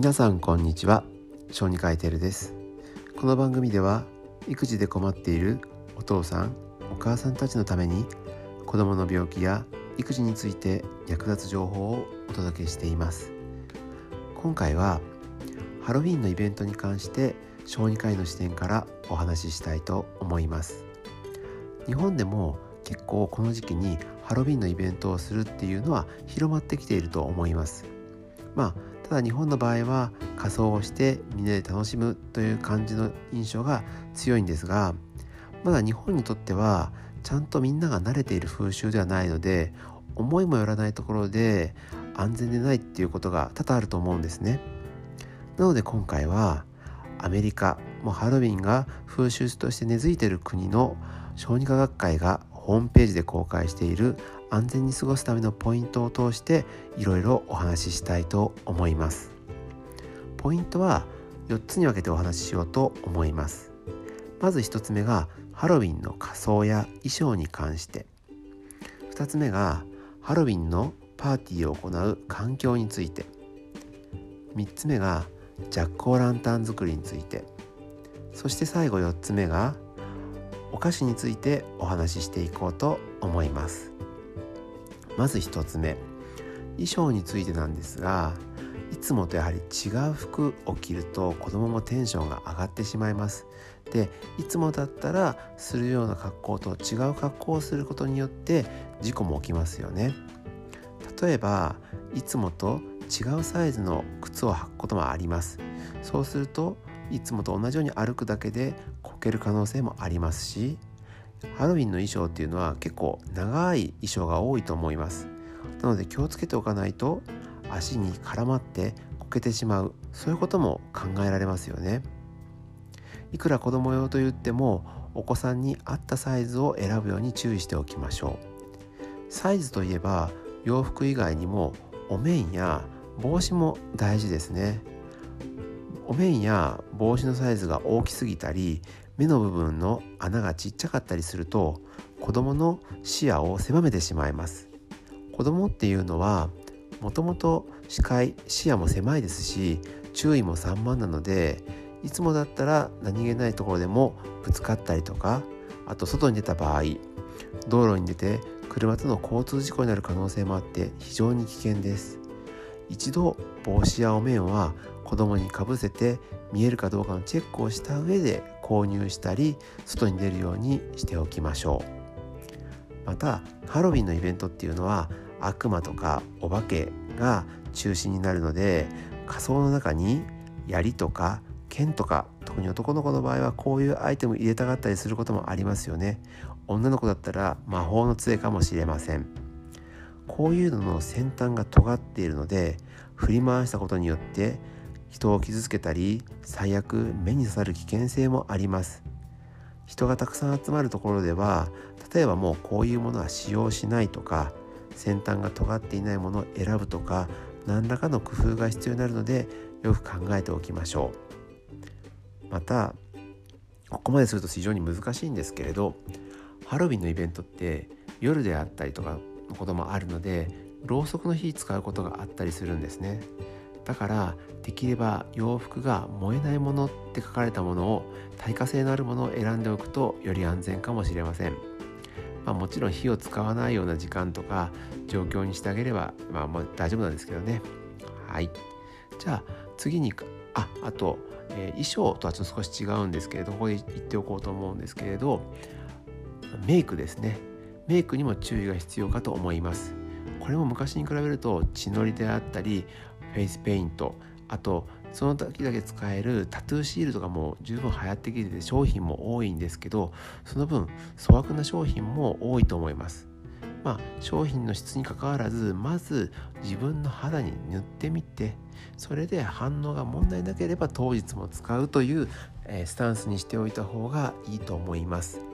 皆さんこんにちは。小児科医テルです。この番組では育児で困っているお父さんお母さんたちのために子どもの病気や育児について役立つ情報をお届けしています。今回はハロウィンのイベントに関して小児科医の視点からお話ししたいと思います。日本でも結構この時期にハロウィンのイベントをするっていうのは広まってきていると思います。まあただ日本の場合は仮装をしてみんなで楽しむという感じの印象が強いんですがまだ日本にとってはちゃんとみんなが慣れている風習ではないので思いもよらないところで安全でないっていうことが多々あると思うんですね。なので今回はアメリカもハロウィンが風習として根付いている国の小児科学会がホームページで公開している安全に過ごすためのポイントを通していろいろお話ししたいと思います。ポイントは4つに分けてお話ししようと思います。まず1つ目がハロウィンの仮装や衣装に関して。2つ目がハロウィンのパーティーを行う環境について。3つ目がジャック・オ・ランタン作りについて。そして最後4つ目がお菓子についてお話ししていこうと思います。まず1つ目。衣装についてなんですがいつもとやはり違う服を着ると子供もテンションが上がってしまいます。でいつもだったらするような格好と違う格好をすることによって事故も起きますよね。例えばいつもと違うサイズの靴を履くこともあります。そうするといつもと同じように歩くだけでこける可能性もありますしハロウィンの衣装っていうのは結構長い衣装が多いと思います。なので気をつけておかないと足に絡まってこけてしまうそういうことも考えられますよね。いくら子供用と言ってもお子さんに合ったサイズを選ぶように注意しておきましょう。サイズといえば洋服以外にもお面や帽子も大事ですね。お面や帽子のサイズが大きすぎたり目の部分の穴がちっちゃかったりすると子供の視野を狭めてしまいます。子供っていうのはもともと視界視野も狭いですし注意も散漫なのでいつもだったら何気ないところでもぶつかったりとかあと外に出た場合道路に出て車との交通事故になる可能性もあって非常に危険です。一度帽子やお面は子供にかぶせて見えるかどうかのチェックをした上で購入したり外に出るようにしておきましょう。またハロウィンのイベントっていうのは悪魔とかお化けが中心になるので仮装の中に槍とか剣とか特に男の子の場合はこういうアイテム入れたがったりすることもありますよね。女の子だったら魔法の杖かもしれません。こういうのの先端が尖っているので振り回したことによって人を傷つけたり最悪目に刺さる危険性もあります。人がたくさん集まるところでは例えばもうこういうものは使用しないとか先端が尖っていないものを選ぶとか何らかの工夫が必要になるのでよく考えておきましょう。またここまですると非常に難しいんですけれどハロウィンのイベントって夜であったりとかのこともあるのでろうそくの火使うことがあったりするんですね。だからできれば洋服が燃えないものって書かれたものを耐火性のあるものを選んでおくとより安全かもしれません、まあ、もちろん火を使わないような時間とか状況にしてあげれば、まあ、まあ大丈夫なんですけどね。はい。じゃあ次にああと、えー、衣装とはちょっと少し違うんですけれどここで言っておこうと思うんですけれどメイクですね。メイクにも注意が必要かと思います。これも昔に比べると血のりであったりフェイスペイント。あとその時だけ使えるタトゥーシールとかも十分流行ってきてて商品も多いんですけどその分粗悪な商品も多いと思います。まあ商品の質にかかわらずまず自分の肌に塗ってみてそれで反応が問題なければ当日も使うという、スタンスにしておいた方がいいと思います。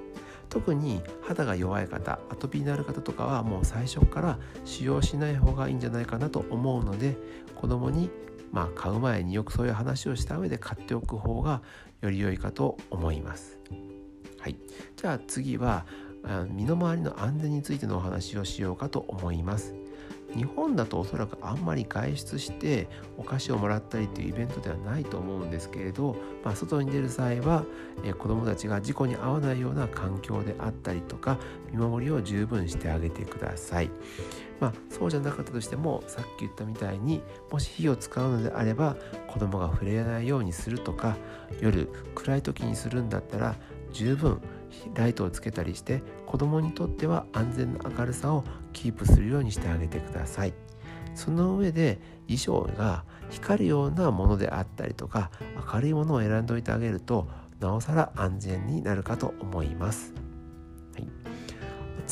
特に肌が弱い方アトピーのある方とかはもう最初から使用しない方がいいんじゃないかなと思うので子供にまあ買う前によくそういう話をした上で買っておく方がより良いかと思います。はい、じゃあ次は身の回りの安全についてのお話をしようかと思います。日本だとおそらくあんまり外出してお菓子をもらったりっていうイベントではないと思うんですけれど、まあ、外に出る際は、え、子どもたちが事故に遭わないような環境であったりとか見守りを十分してあげてください。まあ、そうじゃなかったとしてもさっき言ったみたいにもし火を使うのであれば子供が触れないようにするとか夜暗い時にするんだったら十分ライトをつけたりして子供にとっては安全な明るさをキープするようにしてあげてください。その上で衣装が光るようなものであったりとか明るいものを選んでおいてあげるとなおさら安全になるかと思います、はい、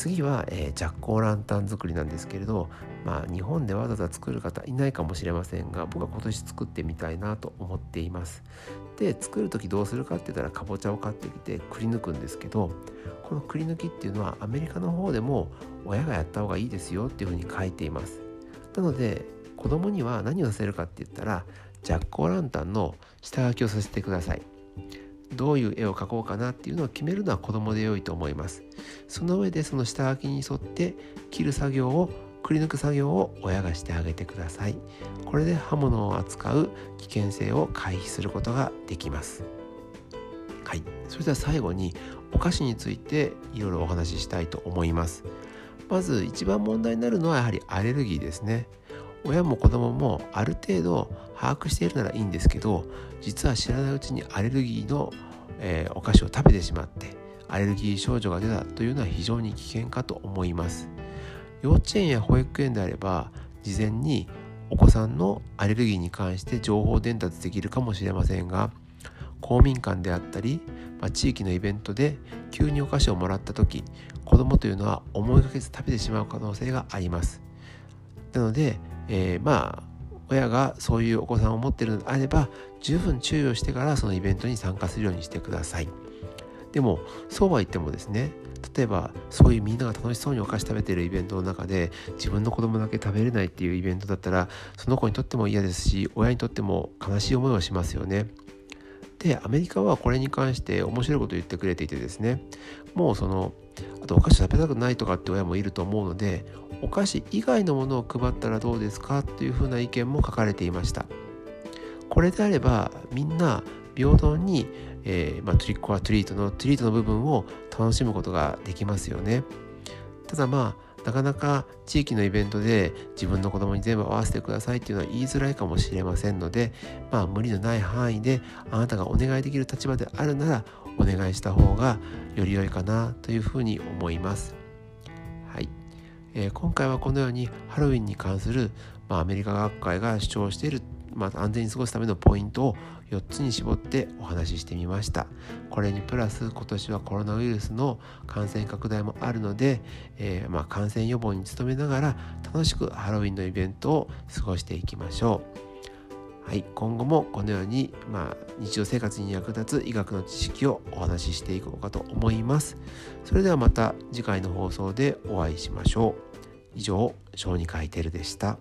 次は、えー、ジャック・オーランタン作りなんですけれどまあ日本でわざわざ作る方いないかもしれませんが僕は今年作ってみたいなと思っています。で作る時どうするかって言ったらかぼちゃを買ってきてくり抜くんですけどこのくり抜きっていうのはアメリカの方でも親がやった方がいいですよっていうふうに書いています。なので子供には何をさせるかって言ったらジャック・オ・ランタンの下書きをさせてください。どういう絵を描こうかなっていうのを決めるのは子供で良いと思います。その上でその下書きに沿って切る作業をくり抜く作業を親がしてあげてください。これで刃物を扱う危険性を回避することができます。はい。それでは最後にお菓子についていろいろお話ししたいと思います。まず一番問題になるのはやはりアレルギーですね。親も子供もある程度把握しているならいいんですけど実は知らないうちにアレルギーの、えー、お菓子を食べてしまってアレルギー症状が出たというのは非常に危険かと思います。幼稚園や保育園であれば事前にお子さんのアレルギーに関して情報伝達できるかもしれませんが公民館であったり、まあ、地域のイベントで急にお菓子をもらった時子供というのは思いがけず食べてしまう可能性があります。なので、えー、まあ親がそういうお子さんを持っているのであれば十分注意をしてからそのイベントに参加するようにしてくださいでもそうは言ってもですね例えばそういうみんなが楽しそうにお菓子食べてるイベントの中で自分の子供だけ食べれないっていうイベントだったらその子にとっても嫌ですし親にとっても悲しい思いをしますよね。でアメリカはこれに関して面白いことを言ってくれていてですねもうそのあとお菓子食べたくないとかって親もいると思うのでお菓子以外のものを配ったらどうですかというふうな意見も書かれていましたこれであればみんな平等にえー、まあ、トリックはトリートのトリートの部分を楽しむことができますよね。ただまあなかなか地域のイベントで自分の子供に全部合わせてくださいっていうのは言いづらいかもしれませんのでまあ無理のない範囲であなたがお願いできる立場であるならお願いした方がより良いかなというふうに思います。はい、えー、今回はこのようにハロウィンに関する、まあ、アメリカ学会が主張しているまあ、安全に過ごすためのポイントを4つに絞ってお話ししてみましたこれにプラス今年はコロナウイルスの感染拡大もあるので、えー、まあ、感染予防に努めながら楽しくハロウィンのイベントを過ごしていきましょうはい、今後もこのように、まあ、日常生活に役立つ医学の知識をお話ししていこうかと思います。それではまた次回の放送でお会いしましょう。以上、小児科医テルでした。